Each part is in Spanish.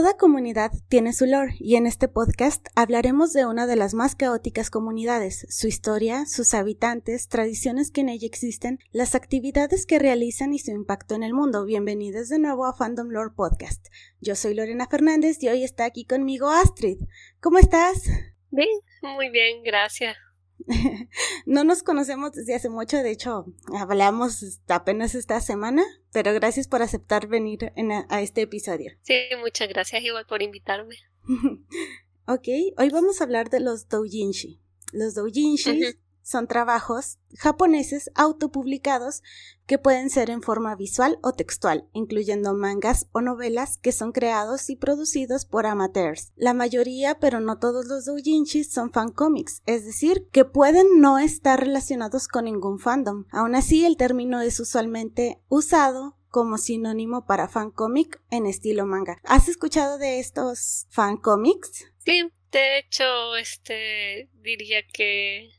Toda comunidad tiene su lore y en este podcast hablaremos de una de las más caóticas comunidades, su historia, sus habitantes, tradiciones que en ella existen, las actividades que realizan y su impacto en el mundo. Bienvenidos de nuevo a Fandom Lore Podcast. Yo soy Lorena Fernández y hoy está aquí conmigo Astrid. ¿Cómo estás? Bien, muy bien, gracias. no nos conocemos desde hace mucho, de hecho, hablamos apenas esta semana, pero gracias por aceptar venir a, este episodio. Sí, muchas gracias igual por invitarme. ok, hoy vamos a hablar de los doujinshi. Los doujinshi son trabajos japoneses autopublicados que pueden ser en forma visual o textual, incluyendo mangas o novelas que son creados y producidos por amateurs. La mayoría, pero no todos los doujinshis son fancomics, es decir, que pueden no estar relacionados con ningún fandom. Aún así, el término es usualmente usado como sinónimo para fancomic en estilo manga. ¿Has escuchado de estos fancomics? Sí, de hecho, este diría que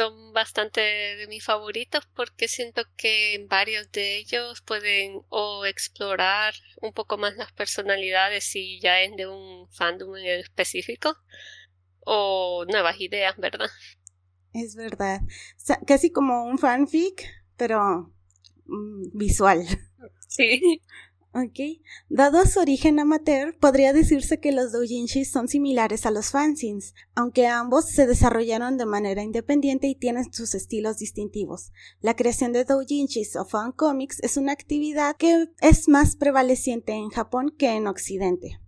son bastante de mis favoritos porque siento que en varios de ellos pueden o explorar un poco más las personalidades si ya es de un fandom en específico o nuevas ideas, ¿verdad? Es verdad. casi como un fanfic, pero mm, visual. Sí. Ok. Dado su origen amateur, podría decirse que los doujinshis son similares a los fanzines, aunque ambos se desarrollaron de manera independiente y tienen sus estilos distintivos. La creación de doujinshis o fancomics es una actividad que es más prevaleciente en Japón que en Occidente.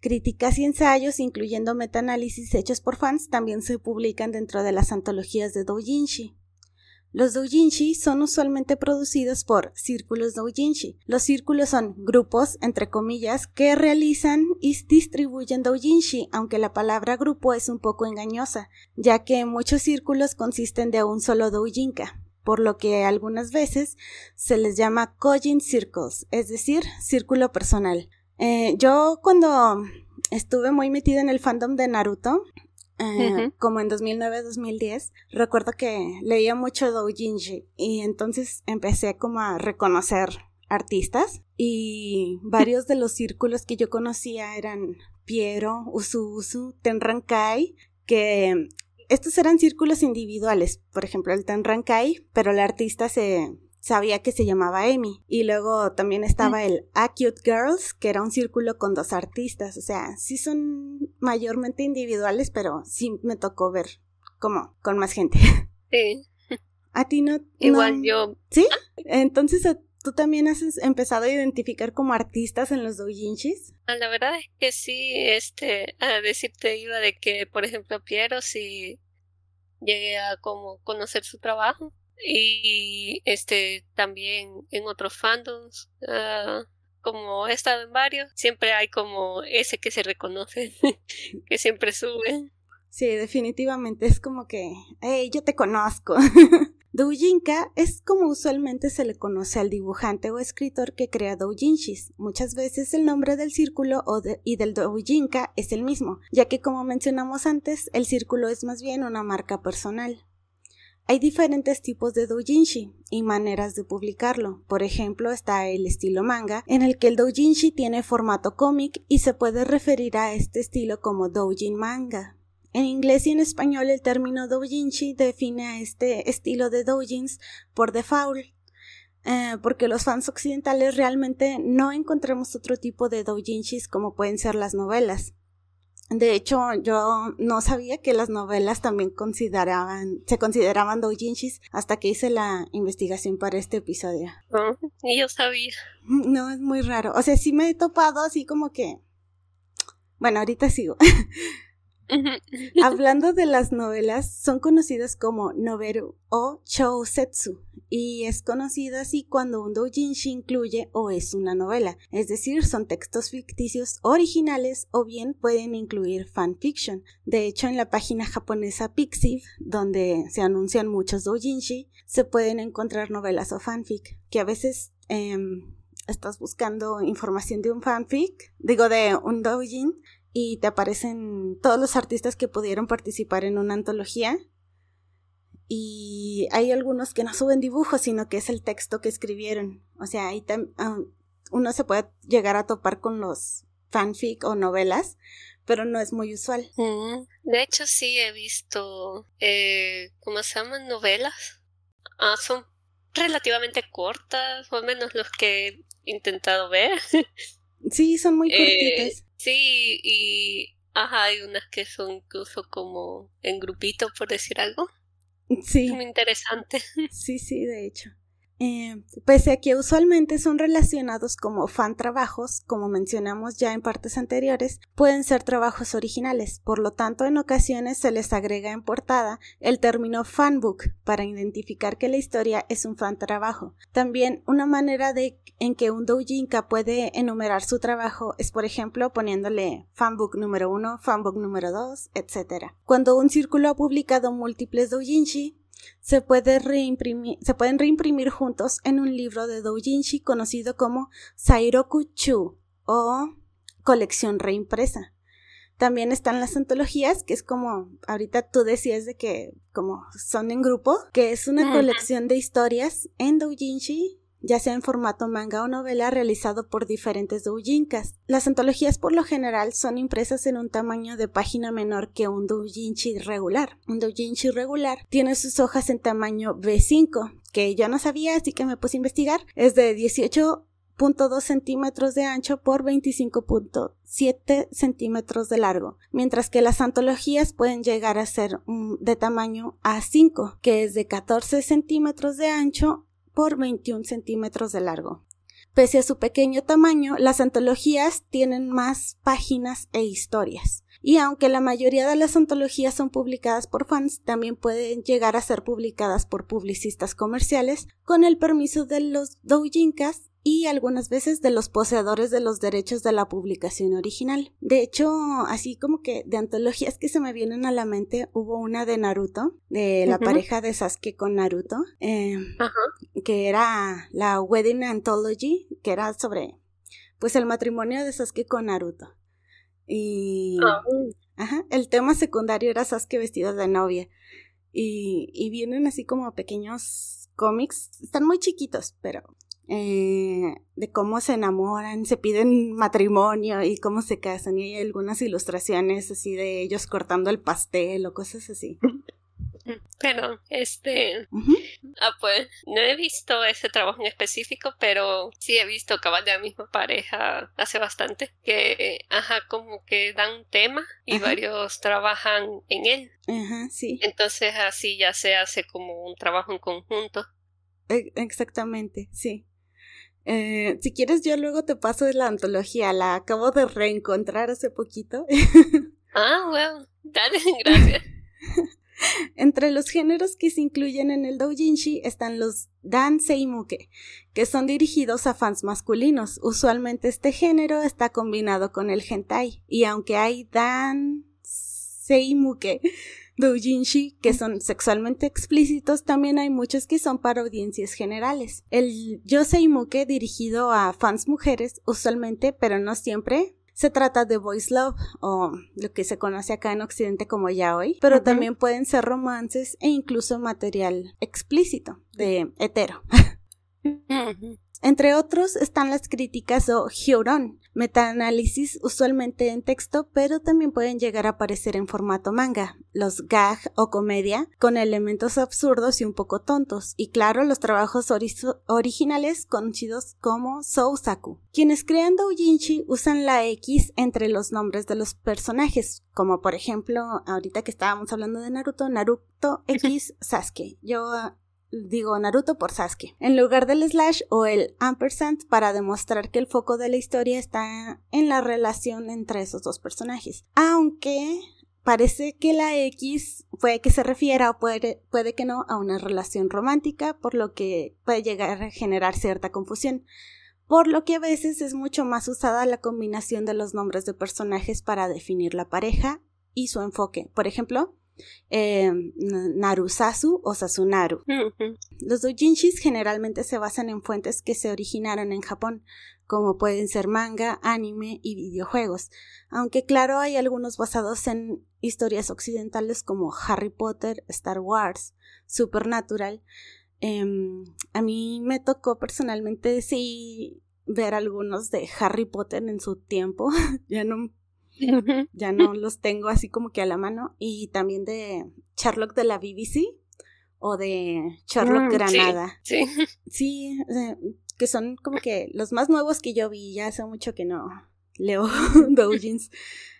Críticas y ensayos, incluyendo metaanálisis hechos por fans, también se publican dentro de las antologías de doujinshi. Los doujinshi son usualmente producidos por círculos doujinshi. Los círculos son grupos, entre comillas, que realizan y distribuyen doujinshi, aunque la palabra grupo es un poco engañosa, ya que muchos círculos consisten de un solo doujinka, por lo que algunas veces se les llama kojin circles, es decir, círculo personal. Eh, yo cuando estuve muy metida en el fandom de Naruto, eh, como en 2009-2010, recuerdo que leía mucho doujinshi y entonces empecé como a reconocer artistas y varios de los círculos que yo conocía eran Piero, Usu Tenrankai, que estos eran círculos individuales, por ejemplo el Tenrankai, pero el artista se sabía que se llamaba Amy. Y luego también estaba el Acute Girls, que era un círculo con dos artistas. O sea, sí son mayormente individuales, pero sí me tocó ver como con más gente. Sí. A ti no. Igual yo. ¿Sí? Entonces, ¿tú también has empezado a identificar como artistas en los doujinshis? Ah, la verdad es que sí, este, a decirte iba de que, por ejemplo, Piero sí llegué a como conocer su trabajo y este también en otros fandoms uh, como he estado en varios siempre hay como ese que se reconoce que siempre sube sí definitivamente es como que hey yo te conozco Doujinka es como usualmente se le conoce al dibujante o escritor que crea doujinshis. Muchas veces el nombre del círculo o y del doujinka es el mismo, ya que como mencionamos antes, el círculo es más bien una marca personal. Hay diferentes tipos de doujinshi y maneras de publicarlo. Por ejemplo, está el estilo manga, en el que el doujinshi tiene formato cómic y se puede referir a este estilo como doujin manga. En inglés y en español el término doujinshi define a este estilo de doujins por default, eh, porque los fans occidentales realmente no encontramos otro tipo de doujinshis como pueden ser las novelas. De hecho, yo no sabía que las novelas también consideraban, se consideraban doujinshis hasta que hice la investigación para este episodio. No, ni yo sabía. No, es muy raro. O sea, sí me he topado así como que... Bueno, ahorita sigo. Hablando de las novelas, son conocidas como noveru o shousetsu y es conocida así cuando un doujinshi incluye o es una novela, es decir, son textos ficticios originales o bien pueden incluir fanfiction. De hecho, en la página japonesa Pixiv, donde se anuncian muchos doujinshi, se pueden encontrar novelas o fanfic, que a veces em, estás buscando información de un fanfic, digo de un doujin, y te aparecen todos los artistas que pudieron participar en una antología. Y hay algunos que no suben dibujos, sino que es el texto que escribieron. O sea, ahí ah, uno se puede llegar a topar con los fanfic o novelas, pero no es muy usual. Mm, de hecho, sí he visto, eh, ¿cómo se llaman? Novelas. Ah, son relativamente cortas, o al menos los que he intentado ver. Sí, son muy Eh, cortitas. Sí, y ajá, hay unas que son incluso como en grupito, por decir algo. Sí. Muy interesante. Sí, sí, de hecho. Eh, pese a que usualmente son relacionados como fan trabajos, como mencionamos ya en partes anteriores, pueden ser trabajos originales, por lo tanto en ocasiones se les agrega en portada el término fanbook para identificar que la historia es un fan trabajo. También una manera de en que un doujinka puede enumerar su trabajo es por ejemplo poniéndole fanbook número 1, fanbook número 2, etc. Cuando un círculo ha publicado múltiples doujinshi, se, puede reimprimir, se pueden reimprimir juntos en un libro de doujinshi conocido como Sairoku Chu o colección reimpresa. También están las antologías, que es como ahorita tú decías de que como son en grupo, que es una colección de historias en doujinshi ya sea en formato manga o novela realizado por diferentes doujinkas. Las antologías por lo general son impresas en un tamaño de página menor que un doujinshi regular. Un doujinshi regular tiene sus hojas en tamaño B5, que yo no sabía, así que me puse a investigar. Es de 18.2 centímetros de ancho por 25.7 centímetros de largo, mientras que las antologías pueden llegar a ser mm, de tamaño A5, que es de 14 centímetros de ancho por 21 centímetros de largo. Pese a su pequeño tamaño, las antologías tienen más páginas e historias. Y aunque la mayoría de las antologías son publicadas por fans, también pueden llegar a ser publicadas por publicistas comerciales con el permiso de los doujinkas y algunas veces de los poseedores de los derechos de la publicación original. De hecho, así como que de antologías que se me vienen a la mente, hubo una de Naruto, de la pareja de Sasuke con Naruto, eh, Ajá. que era la Wedding Anthology, que era sobre pues el matrimonio de Sasuke con Naruto. Y Ah, ajá, el tema secundario era Sasuke vestido de novia. Y, y vienen así como pequeños cómics, están muy chiquitos, pero eh, de cómo se enamoran, se piden matrimonio y cómo se casan. Y hay algunas ilustraciones así de ellos cortando el pastel o cosas así. Pero, este, ah, pues, no he visto ese trabajo en específico, pero sí he visto cabal de la misma pareja hace bastante, que, ajá, como que dan un tema y Ajá. varios trabajan en él. Ajá, sí. Entonces así ya se hace como un trabajo en conjunto. E- Exactamente, sí. Eh, si quieres, yo luego te paso la antología. La acabo de reencontrar hace poquito. Ah, well, dale, gracias. Entre los géneros que se incluyen en el doujinshi están los dan seimuke, que son dirigidos a fans masculinos. Usualmente este género está combinado con el hentai, y aunque hay dan seimuke doujinshi que son sexualmente explícitos, también hay muchos que son para audiencias generales. El yoseimuke dirigido a fans mujeres, usualmente, pero no siempre, se trata de voice love o lo que se conoce acá en Occidente como yaoi, pero Ujú. también pueden ser romances e incluso material explícito de hetero. Entre otros están las críticas o hyoron, metaanálisis usualmente en texto, pero también pueden llegar a aparecer en formato manga, los gag o comedia, con elementos absurdos y un poco tontos, y claro, los trabajos ori- originales conocidos como sousaku. Quienes crean doujinshi usan la X entre los nombres de los personajes, como por ejemplo, ahorita que estábamos hablando de Naruto, Naruto X Sasuke. Yo digo Naruto por Sasuke, en lugar del slash o el ampersand para demostrar que el foco de la historia está en la relación entre esos dos personajes. Aunque parece que la X puede que se refiera o puede, puede que no a una relación romántica, por lo que puede llegar a generar cierta confusión. Por lo que a veces es mucho más usada la combinación de los nombres de personajes para definir la pareja y su enfoque. Por ejemplo, eh, Narusasu o Sasunaru. Los doujinshis generalmente se basan en fuentes que se originaron en Japón, como pueden ser manga, anime y videojuegos, aunque claro hay algunos basados en historias occidentales como Harry Potter, Star Wars, Supernatural. Em, a mí me tocó personalmente sí ver algunos de Harry Potter en su tiempo. ya no ya no los tengo así como que a la mano. Y también de Sherlock de la BBC o de Sherlock mm, Granada. Sí, sí. que son como que los más nuevos que yo vi. Ya hace mucho que no leo doujins.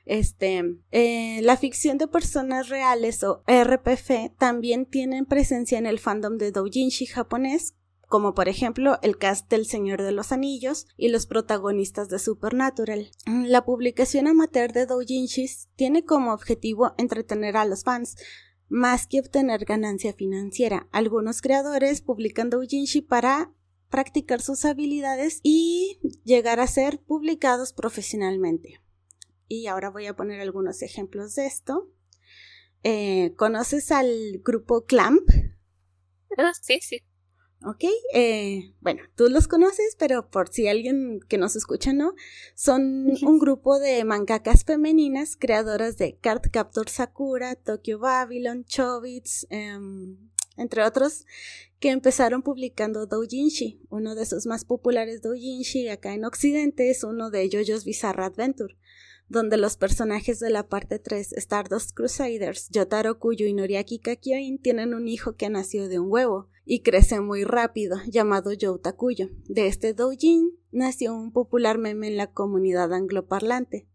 Este, eh, la ficción de personas reales o RPF también tienen presencia en el fandom de doujinshi japonés, como por ejemplo el cast del Señor de los Anillos y los protagonistas de Supernatural. La publicación amateur de doujinshis tiene como objetivo entretener a los fans, más que obtener ganancia financiera. Algunos creadores publican doujinshi para practicar sus habilidades y llegar a ser publicados profesionalmente. Y ahora voy a poner algunos ejemplos de esto. Eh, ¿Conoces al grupo Clamp? Ah, sí, sí. ¿Ok? Eh, bueno, tú los conoces, pero por si alguien que nos escucha no, son un grupo de mangakas femeninas creadoras de Card Captor Sakura, Tokyo Babylon, Chobits, em, entre otros, que empezaron publicando doujinshi. Uno de sus más populares doujinshi acá en Occidente es uno de JoJo's Bizarre Adventure donde los personajes de la parte 3, Stardust Crusaders, Yotaro Kuyo y Noriaki Kakyoin, tienen un hijo que nació de un huevo y crece muy rápido, llamado Yota Kuyo. De este doujin nació un popular meme en la comunidad angloparlante.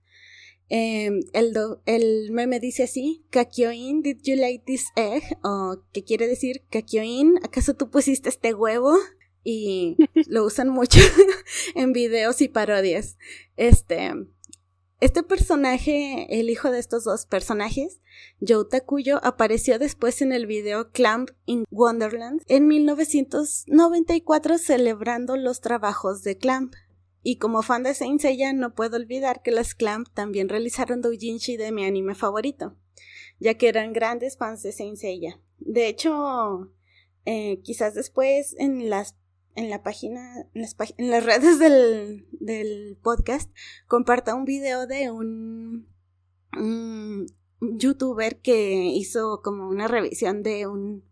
Em, el, meme dice así, Kakyoin, did you like this egg? O que quiere decir, Kakyoin, ¿acaso tú pusiste este huevo? Y lo usan mucho en videos y parodias. Este, este personaje, el hijo de estos dos personajes, Joe Takuyo, apareció después en el video Clamp in Wonderland en 1994 celebrando los trabajos de Clamp. Y como fan de Saint Seiya no puedo olvidar que las Clamp también realizaron doujinshi de mi anime favorito, ya que eran grandes fans de Saint Seiya. De hecho, eh, quizás después en las en la página, en las, en las redes del, del, podcast, comparta un video de un, youtuber que hizo como una revisión de un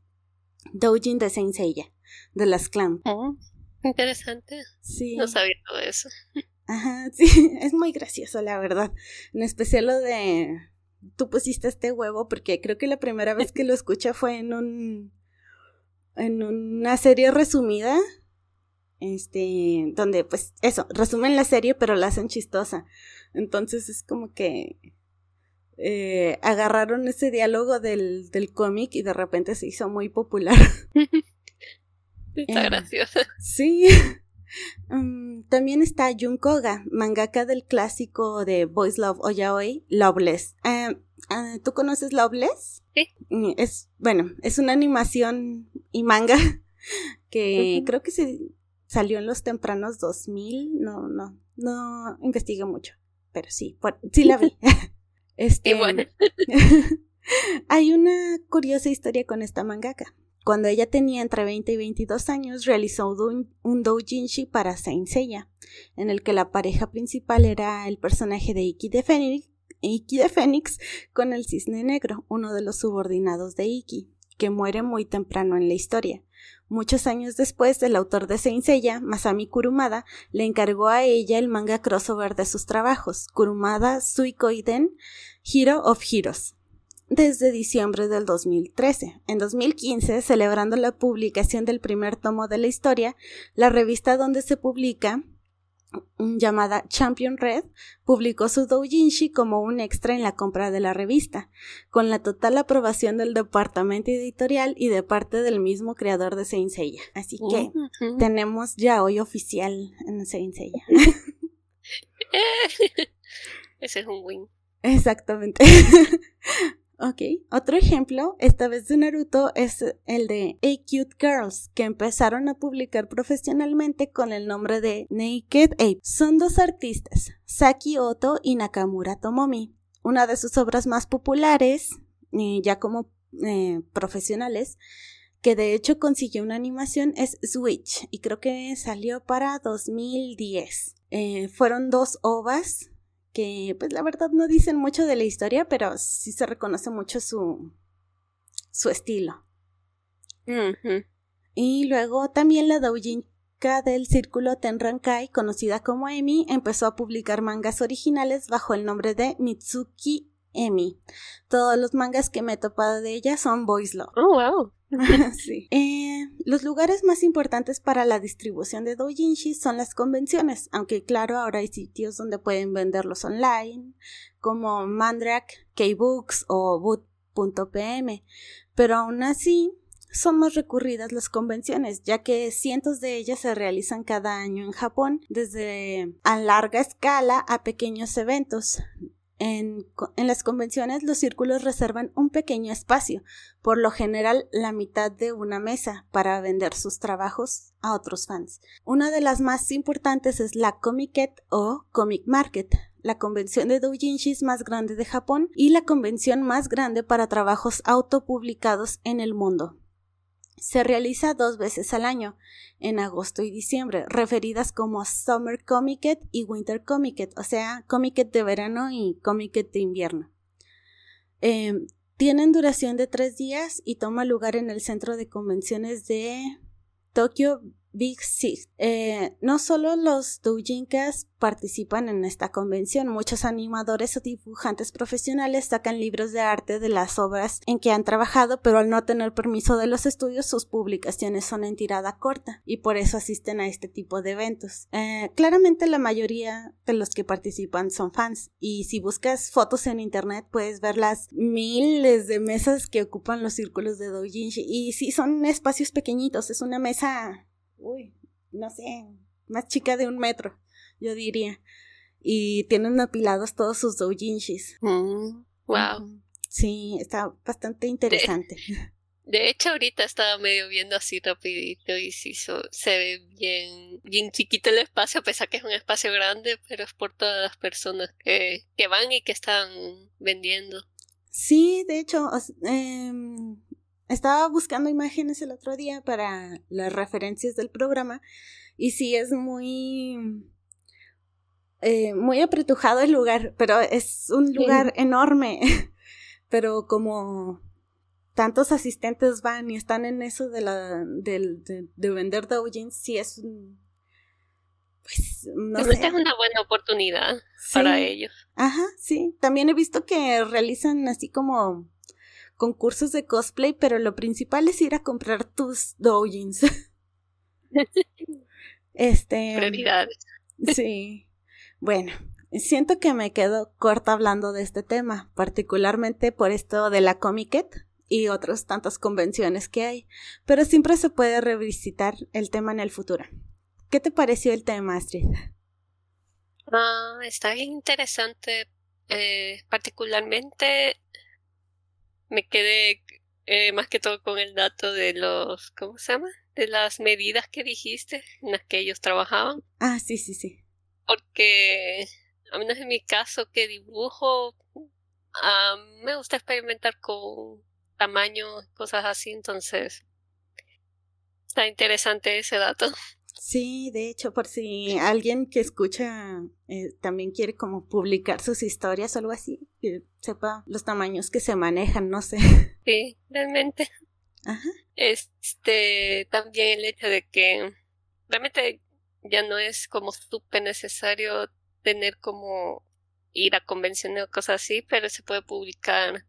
doujin de Saint Seiya, de las clan. Oh, interesante. Sí. No sabía todo eso. Ajá, sí, es muy gracioso, la verdad. En especial lo de tú pusiste este huevo, porque creo que la primera vez que lo escuché fue en un en una serie resumida este, donde pues eso, resumen la serie pero la hacen chistosa. Entonces es como que eh, agarraron ese diálogo del, del cómic y de repente se hizo muy popular. está eh, graciosa. Sí. Mm, también está Jun Koga, mangaka del clásico de Boys Love o Yaoi, Loveless. Eh, ah, ¿Tú conoces Loveless? Sí. Mm, es, bueno, es una animación y manga que creo que se salió en los tempranos 2000, no, no, no investigué mucho, pero sí, sí la vi. este, bueno. hay una curiosa historia con esta mangaka. Cuando ella tenía entre 20 y 22 años, realizó un, un doujinshi para Saint Seiya, en el que la pareja principal era el personaje de Iki de Fénix, Iki de Fénix con el cisne negro, uno de los subordinados de Iki, que muere muy temprano en la historia. Muchos años después, el autor de Saint Seiya, Masami Kurumada, le encargó a ella el manga crossover de sus trabajos, Kurumada Suikoiden Hero of Heroes, desde diciembre del 2013. En 2015, celebrando la publicación del primer tomo de la historia, la revista donde se publica llamada Champion Red publicó su doujinshi como un extra en la compra de la revista, con la total aprobación del departamento editorial y de parte del mismo creador de Saint Seiya. Así que tenemos ya hoy oficial en Saint Seiya. Ese es un win. Exactamente. Ok, otro ejemplo, esta vez de Naruto, es el de A Cute Girls, que empezaron a publicar profesionalmente con el nombre de Naked Ape. Son dos artistas, Saki Oto y Nakamura Tomomi. Una de sus obras más populares, eh, ya como eh, profesionales, que de hecho consiguió una animación, es Switch, y creo que salió para 2010. Eh, fueron dos ovas que pues la verdad no dicen mucho de la historia, pero sí se reconoce mucho su, su estilo. Y luego también la doujin chica del círculo Tenrankai, conocida como Emi, empezó a publicar mangas originales bajo el nombre de Mitsuki Emi. Todos los mangas que me he topado de ella son Boys Love. Oh, wow. sí. Eh, los lugares más importantes para la distribución de doujinshi son las convenciones, aunque claro, ahora hay sitios donde pueden venderlos online, como Mandrak, K-Books o Boot.pm, pero aún así son más recurridas las convenciones, ya que cientos de ellas se realizan cada año en Japón, desde a larga escala a pequeños eventos. En, las convenciones los círculos reservan un pequeño espacio, por lo general la mitad de una mesa, para vender sus trabajos a otros fans. Una de las más importantes es la Comiket o Comic Market, la convención de doujinshis más grande de Japón y la convención más grande para trabajos autopublicados en el mundo se realiza dos veces al año, en agosto y diciembre, referidas como Summer Comiket y Winter Comiket, o sea, Comiket de verano y Comiket de invierno. Em, tienen duración de tres días y toma lugar en el centro de convenciones de Tokyo Big Six. Eh, no solo los doujinkas participan en esta convención, muchos animadores o dibujantes profesionales sacan libros de arte de las obras en que han trabajado, pero al no tener permiso de los estudios, sus publicaciones son en tirada corta y por eso asisten a este tipo de eventos. Eh, claramente la mayoría de los que participan son fans y si buscas fotos en internet puedes ver las miles de mesas que ocupan los círculos de doujinshi y sí son espacios pequeñitos, es una mesa uy, no sé, más chica de un metro, yo diría. Y tienen apilados todos sus doujinshis. Mm, wow. Sí, está bastante interesante. De, hecho, ahorita estaba medio viendo así rapidito y sí, se ve bien, bien chiquito el espacio, a pesar que es un espacio grande, pero es por todas las personas que, que van y que están vendiendo. Sí, de hecho, eh, estaba buscando imágenes el otro día para las referencias del programa y sí es muy eh, muy apretujado el lugar, pero es un lugar enorme. pero como tantos asistentes van y están en eso de la de, de, vender doujins, sí es un pues no sé. es una buena oportunidad para ellos. Ajá, sí. También he visto que realizan así como concursos de cosplay, pero lo principal es ir a comprar tus doujins. este. Prioridades. Sí. Bueno, siento que me quedo corta hablando de este tema, particularmente por esto de la Comiket y otras tantas convenciones que hay, pero siempre se puede revisitar el tema en el futuro. ¿Qué te pareció el tema, Astrid? Ah, está bien interesante, eh, particularmente me quedé eh, más que todo con el dato de los, ¿cómo se llama? De las medidas que dijiste en las que ellos trabajaban. Ah, sí, sí, sí. Porque, a menos en mi caso que dibujo, me gusta experimentar con tamaños, cosas así, entonces está interesante ese dato. Sí, de hecho, por si alguien que escucha eh, también quiere como publicar sus historias o algo así, que sepa los tamaños que se manejan, no sé. Sí, realmente. Ajá. Este, también el hecho de que realmente ya no es como súper necesario tener como ir a convenciones o cosas así, pero se puede publicar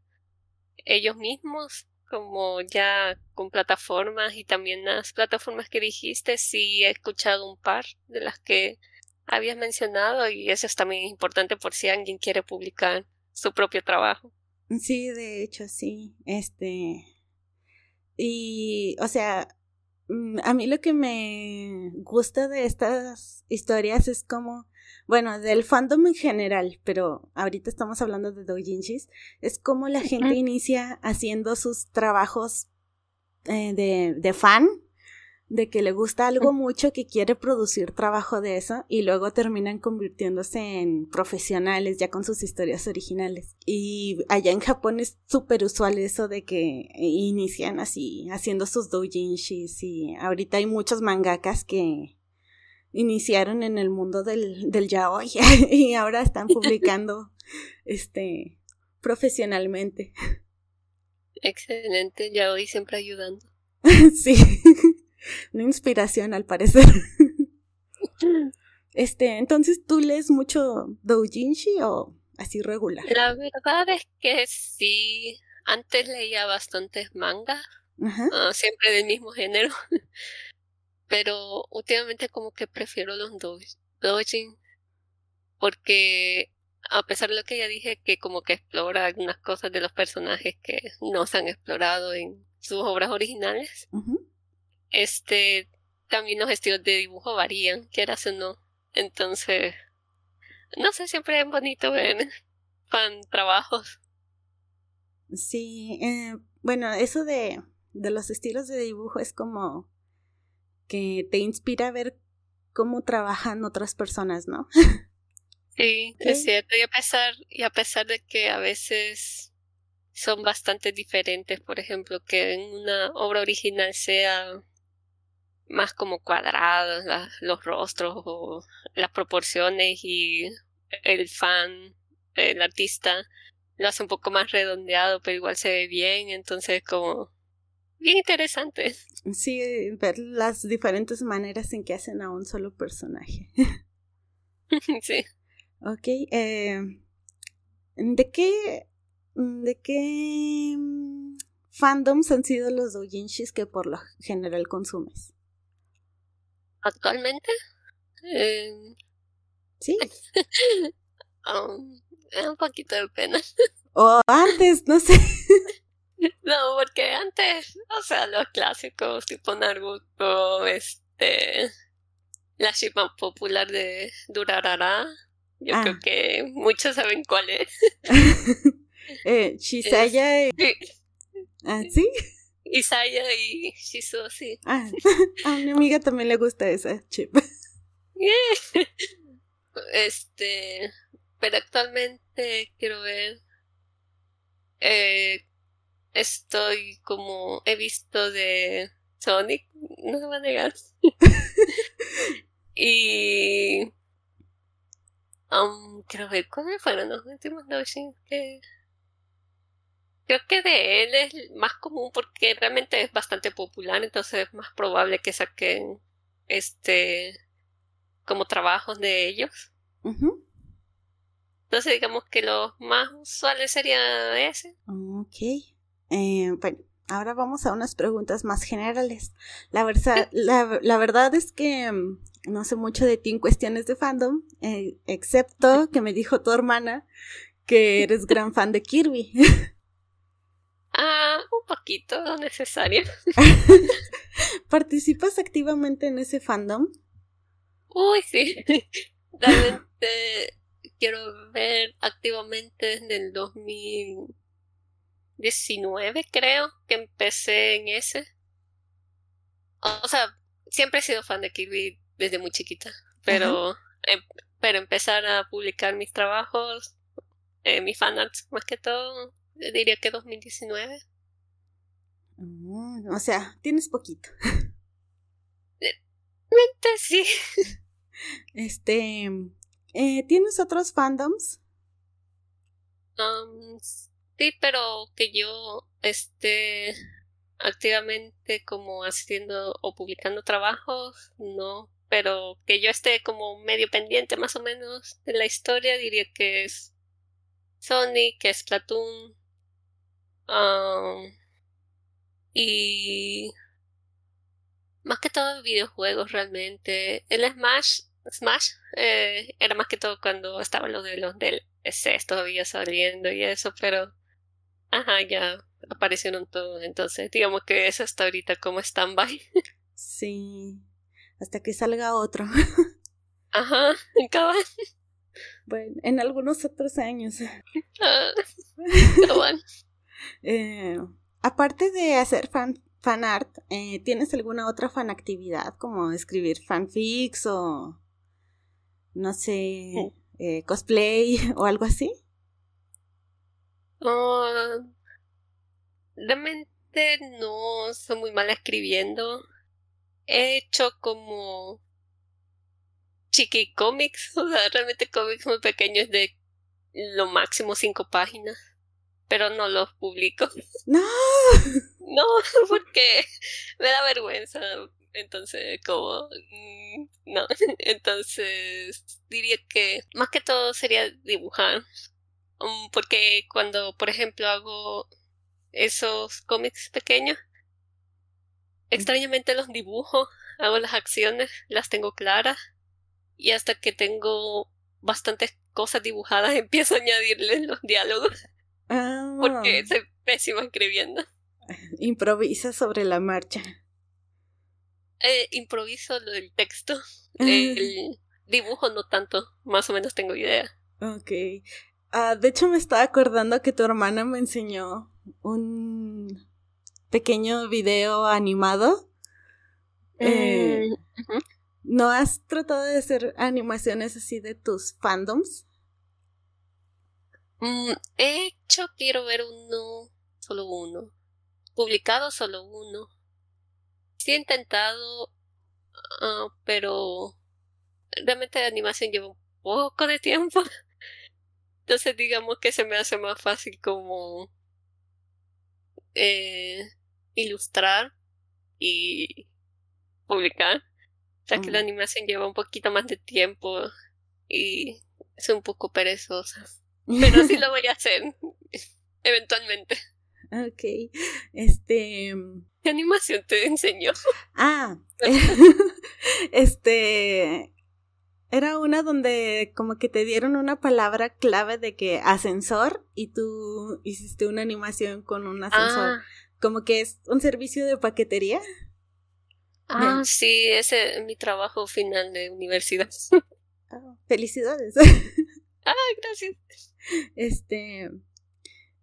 ellos mismos como ya con plataformas y también las plataformas que dijiste, sí he escuchado un par de las que habías mencionado y eso es también importante por si alguien quiere publicar su propio trabajo. Sí, de hecho, sí. Este. Y, o sea, mm, a mí lo que me gusta de estas historias es como bueno, del fandom en general, pero ahorita estamos hablando de doujinshis, es como la gente inicia haciendo sus trabajos eh, de, de fan, de que le gusta algo mucho, que quiere producir trabajo de eso y luego terminan convirtiéndose en profesionales ya con sus historias originales. Y allá en Japón es súper usual eso de que inician así haciendo sus doujinshis y ahorita hay muchos mangakas que iniciaron en el mundo del, del yaoi y ahora están publicando este profesionalmente. Excelente, yaoi siempre ayudando. sí, una inspiración al parecer. Este, entonces, ¿tú lees mucho doujinshi o así regular? La verdad es que sí. Antes leía bastantes mangas, ah, siempre del mismo género. Pero últimamente como que prefiero los doujin porque a pesar de lo que ya dije, que como que explora algunas cosas de los personajes que no se han explorado en sus obras originales, este, también los estilos de dibujo varían, quieras o no. Entonces, no sé, siempre es bonito ver fan trabajos. Sí, eh, bueno, eso de, de los estilos de dibujo es como que te inspira a ver cómo trabajan otras personas, ¿no? Sí, es cierto. Y a pesar, y a pesar de que a veces son bastante diferentes, por ejemplo, que en una obra original sea más como cuadrados los rostros o las proporciones y el fan, el artista, lo hace un poco más redondeado, pero igual se ve bien, entonces como bien interesante. Sí, ver las diferentes maneras en que hacen a un solo personaje. sí. Ok, eh, ¿de qué, de qué mm, fandoms han sido los doujinshis que por lo general consumes? ¿Actualmente? Eh, sí. um, un poquito de pena. O antes, no sé. no, porque antes, o sea, los clásicos tipo Naruto, este, la ship popular de Durarara, yo creo ah. que muchos saben cuál es. eh, Shisaya. ¿Ah, sí? Isaya y Shizu, sí. Ah, a mi amiga también le gusta esa chip. Este, pero actualmente quiero ver. Eh, estoy como he visto de Sonic, no se va a negar. y Um, quiero ver cuáles fueron los últimos doujins que. Creo que de él es más común porque realmente es bastante popular, entonces es más probable que saquen este como trabajos de ellos. Entonces digamos que los más usuales sería ese. Ok. Eh, bueno, ahora vamos a unas preguntas más generales. La, verdad, la, la verdad es que mm, no sé mucho de ti en cuestiones de fandom, eh, excepto que me dijo tu hermana que eres gran fan de Kirby. Ah, un poquito necesario. ¿Participas activamente en ese fandom? Uy, sí. Realmente quiero ver activamente desde el 2019, creo, que empecé en ese. O sea, siempre he sido fan de Kirby desde muy chiquita, pero, em, pero empezar a publicar mis trabajos, eh, mis fanarts más que todo, diría que 2019. Mm, o sea, tienes poquito. Mente sí. Este, eh, ¿tienes otros fandoms? Um, sí, pero que yo esté activamente como haciendo o publicando trabajos, no pero que yo esté como medio pendiente más o menos de la historia, diría que es Sonic, que es Platoon, y más que todo videojuegos realmente. El Smash, Smash eh, era más que todo cuando estaba lo de los del todavía saliendo y eso, pero ajá, ya aparecieron todos, entonces digamos que eso está ahorita como stand-by. Sí, hasta que salga otro. Ajá, cabal. Bueno, en algunos otros años. Ah, eh, aparte de hacer fan, fan art, eh, ¿tienes alguna otra fan actividad como escribir fanfics o no sé, eh, cosplay o algo así? Oh, realmente no soy muy mala escribiendo he hecho como chiqui cómics, o sea, realmente cómics muy pequeños de lo máximo cinco páginas, pero no los publico. No, no, porque me da vergüenza Entonces, como, mm, no. Entonces, diría que más que todo sería dibujar. Um, porque cuando, por ejemplo, hago esos cómics pequeños, extrañamente los dibujo, hago las acciones, las tengo claras. Y hasta que tengo bastantes cosas dibujadas, empiezo a añadirles los diálogos. Porque ah. soy pésima escribiendo. Improvisa sobre la marcha. Eh, improviso lo del texto. El dibujo no tanto. Más o menos tengo idea. Ok. Ah, de hecho, me estaba acordando que tu hermana me enseñó un pequeño video animado. Eh, mm, ¿No has tratado de hacer animaciones así de tus fandoms? Mm, he hecho, quiero ver uno, solo uno. Publicado solo uno. Sí he intentado, ah, pero realmente la animación lleva un poco de tiempo. Entonces digamos que se me hace más fácil como eh, ilustrar y publicar. O sea que la mm. animación lleva un poquito más de tiempo y es un poco perezosa. Pero sí lo voy a hacer eventualmente. Ok. Este. ¿Qué animación te enseñó? Ah. este. Era una donde como que te dieron una palabra clave de que ascensor y tú hiciste una animación con un ascensor. Ah. Como que es un servicio de paquetería. Ah, sí, ese es mi trabajo final de universidad. Ah, felicidades. ah, gracias. Este,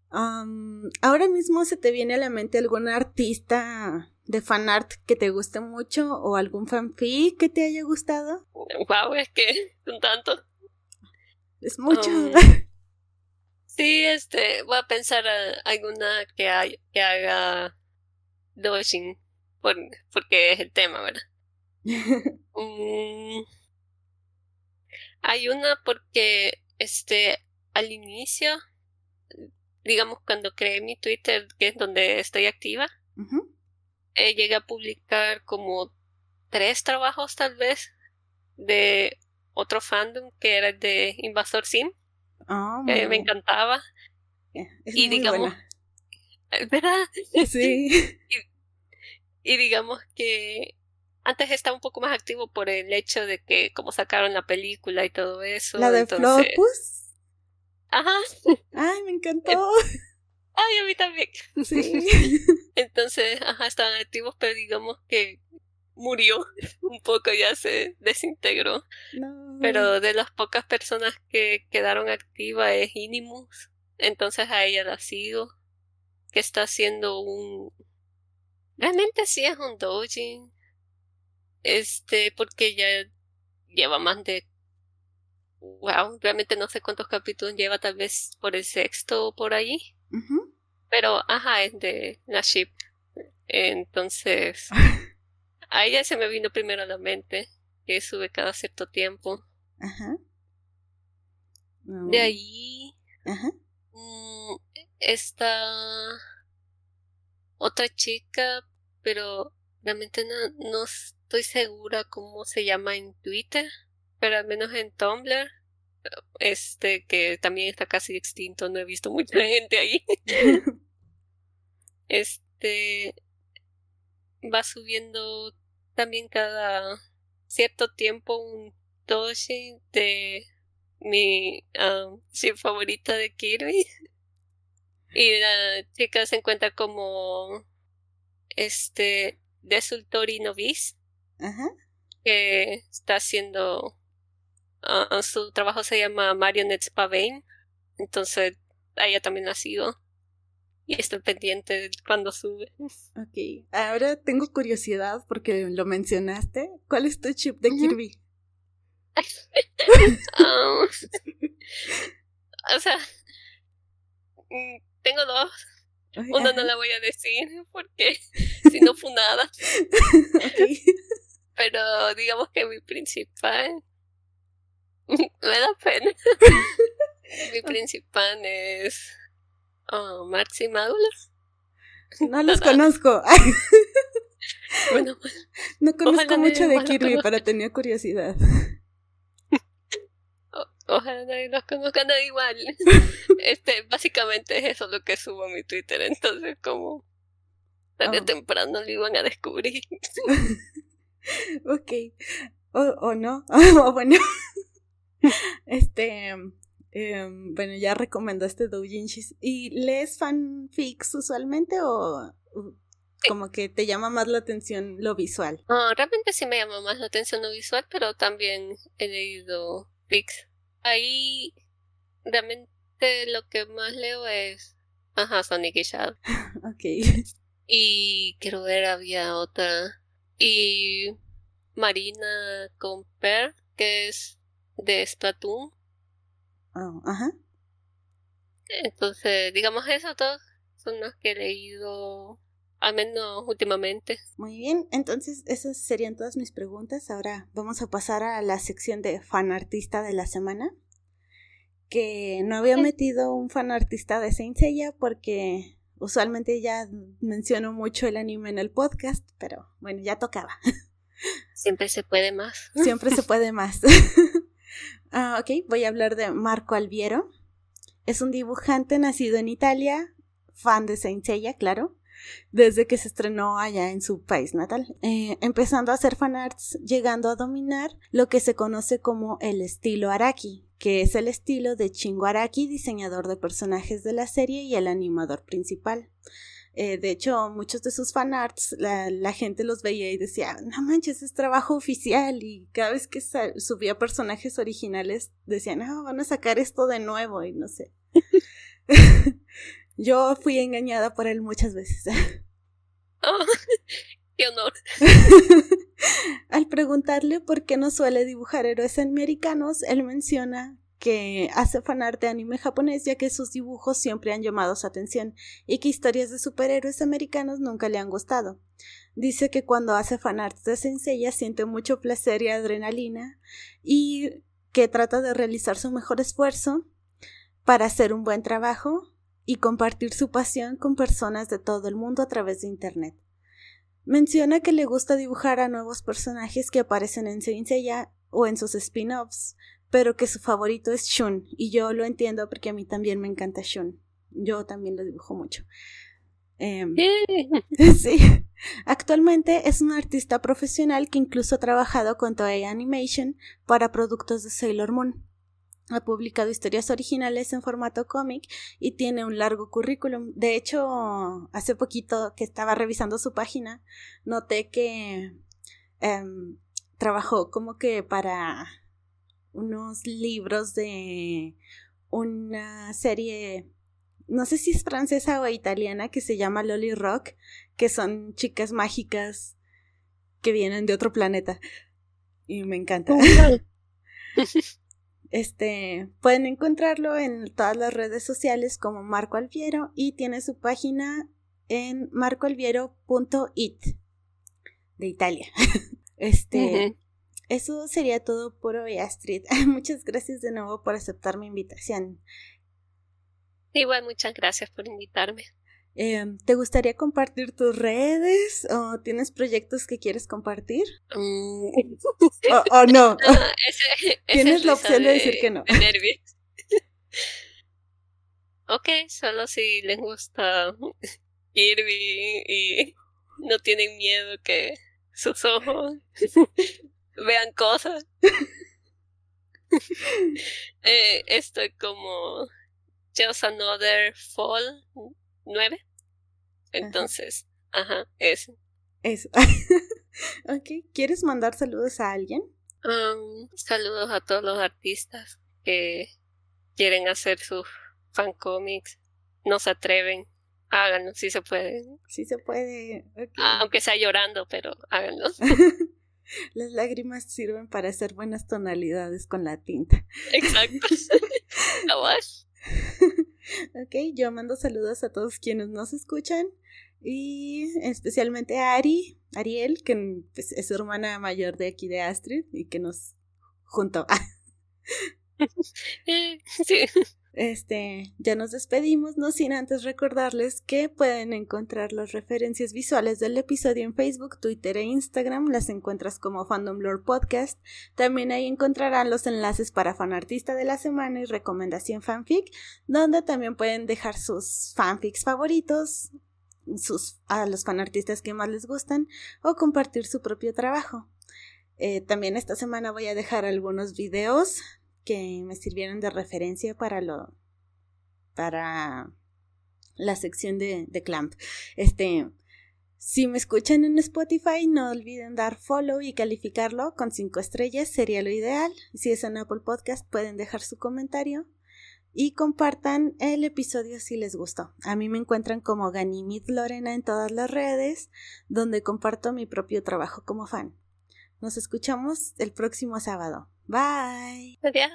ahora mismo se te viene a la mente algún artista de fanart que te guste mucho o algún fanfic que te haya gustado. Wow, es que un tanto. Es mucho. sí, este, voy a pensar a alguna que, hay, que haga dosing por, porque es el tema, ¿verdad? Mm, hay una porque este al inicio, digamos cuando creé mi Twitter, que es donde estoy activa, eh, llegué a publicar como tres trabajos tal vez de otro fandom que era de Invasor Sim, oh, que me encantaba. y digamos, ¿verdad? Sí. y, digamos que antes estaba un poco más activo por el hecho de que como sacaron la película y todo eso. La de entonces... Ajá. Ay, me encantó. Ay, a mí también. Sí. Entonces, ajá, estaban activos, pero digamos que murió un poco, ya se desintegró. No. Pero de las pocas personas que quedaron activas es Inimus. Entonces a ella la sigo. Que está haciendo un. Realmente sí es un doujin. Este, porque ya lleva más de wow, realmente no sé cuántos capítulos lleva, tal vez por el sexto o por ahí. Pero, ajá, es de la ship. Entonces, a ella se me vino primero a la mente, que sube cada cierto tiempo. Ajá. De ahí, Ajá. Mm, está otra chica, pero realmente no, no estoy segura cómo se llama en Twitter pero al menos en Tumblr, este que también está casi extinto, no he visto mucha gente ahí. este va subiendo también cada cierto tiempo un doji de mi um, favorita de Kirby. Y la chica se encuentra como este Desultori Novice. Que está haciendo Ah, su trabajo se llama Marionette Pavane. Entonces, ella también ha sido. Y está pendiente cuando sube. Ok. Ahora tengo curiosidad porque lo mencionaste. ¿Cuál es tu chip de Kirby? Um, o sea, mm, tengo dos. Una no la voy a decir porque si no fue nada. Pero digamos que mi principal me da pena. Mi principal es oh, Max y No los conozco. bueno, no conozco mucho de Kirby, pero tenía curiosidad. ojalá nadie los conozca, nada igual. este, básicamente es eso lo que subo a mi Twitter, entonces como tarde oh. temprano lo iban a descubrir. ok. O, o no, o bueno. este, em, bueno, ya recomendaste doujinshis. ¿Y lees fanfics usualmente o como que te llama más la atención lo visual? Realmente sí me llama más la atención lo visual, pero también he leído fics. Ahí realmente lo que más leo es, ajá, Sonic y Shadow. ok. Y quiero ver, había otra. Y Marina Comper, que es de Splatoon. Oh, ajá. Entonces, digamos, esos dos son los que he leído, al menos últimamente. Muy bien, entonces esas serían todas mis preguntas. Ahora vamos a pasar a la sección de fan artista de la semana. Que no había metido un fan artista de Saint Seiya porque usualmente ya menciono mucho el anime en el podcast, pero bueno, ya tocaba. Siempre se puede más. Siempre se puede más. Ah, ok, voy a hablar de Marco Alviero. Es un dibujante nacido en Italia, fan de Saint Seiya, claro, desde que se estrenó allá en su país natal, eh, empezando a hacer fanarts, llegando a dominar lo que se conoce como el estilo Araki, que es el estilo de Chingo Araki, diseñador de personajes de la serie y el animador principal. Eh, de hecho, muchos de sus fanarts, la, la gente los veía y decía, no manches, es trabajo oficial. Y cada vez que subía personajes originales, decían, no, van a sacar esto de nuevo y no sé. Yo fui engañada por él muchas veces. Oh, ¡Qué honor! Al preguntarle por qué no suele dibujar héroes americanos, él menciona que hace fanart de anime japonés ya que sus dibujos siempre han llamado su atención y que historias de superhéroes americanos nunca le han gustado. Dice que cuando hace fanart de Senseiya siente mucho placer y adrenalina y que trata de realizar su mejor esfuerzo para hacer un buen trabajo y compartir su pasión con personas de todo el mundo a través de Internet. Menciona que le gusta dibujar a nuevos personajes que aparecen en Senseiya o en sus spin-offs, pero que su favorito es Shun, y yo lo entiendo porque a mí también me encanta Shun. Yo también lo dibujo mucho. Em, sí. Actualmente es un artista profesional que incluso ha trabajado con Toei Animation para productos de Sailor Moon. Ha publicado historias originales en formato cómic y tiene un largo currículum. De hecho, hace poquito que estaba revisando su página, noté que em, trabajó como que para unos libros de una serie, no sé si es francesa o italiana, que se llama Lolly Rock, que son chicas mágicas que vienen de otro planeta. Y me encanta. este, pueden encontrarlo en todas las redes sociales como Marco Alviero y tiene su página en marcoalviero.it de Italia. Este, eso sería todo por hoy, Astrid. Muchas gracias de nuevo por aceptar mi invitación. Igual, muchas gracias por invitarme. Em, ¿Te gustaría compartir tus redes o tienes proyectos que quieres compartir? Mm. o, no. tienes la opción de, decir que no. ok, solo si les gusta Kirby y no tienen miedo que sus ojos vean cosas. eh, estoy como Just Another Fall 9. Entonces, ajá, eso. Eso. ok, ¿quieres mandar saludos a alguien? Um, saludos a todos los artistas que quieren hacer sus fan comics. No se atreven. Háganlo, si se puede. Si se puede. Aunque sea llorando, pero háganlo. Las lágrimas sirven para hacer buenas tonalidades con la tinta. Exacto. ok, yo mando saludos a todos quienes nos escuchan y especialmente a Ari, Ariel, que pues, es hermana mayor de aquí de Astrid y que nos juntó. sí. Este, ya nos despedimos, no sin antes recordarles que pueden encontrar las referencias visuales del episodio en Facebook, Twitter e Instagram, las encuentras como Fandom Lore Podcast. También ahí encontrarán los enlaces para fanartista de la semana y recomendación fanfic, donde también pueden dejar sus fanfics favoritos, sus, a los fanartistas que más les gustan o compartir su propio trabajo. Eh, también esta semana voy a dejar algunos videos que me sirvieron de referencia para lo para la sección de, de Clamp. Este, si me escuchan en Spotify, no olviden dar follow y calificarlo con cinco estrellas, sería lo ideal. Si es en Apple Podcast, pueden dejar su comentario y compartan el episodio si les gustó. A mí me encuentran como Ganimit Lorena en todas las redes, donde comparto mi propio trabajo como fan. Nos escuchamos el próximo sábado. 拜，再见。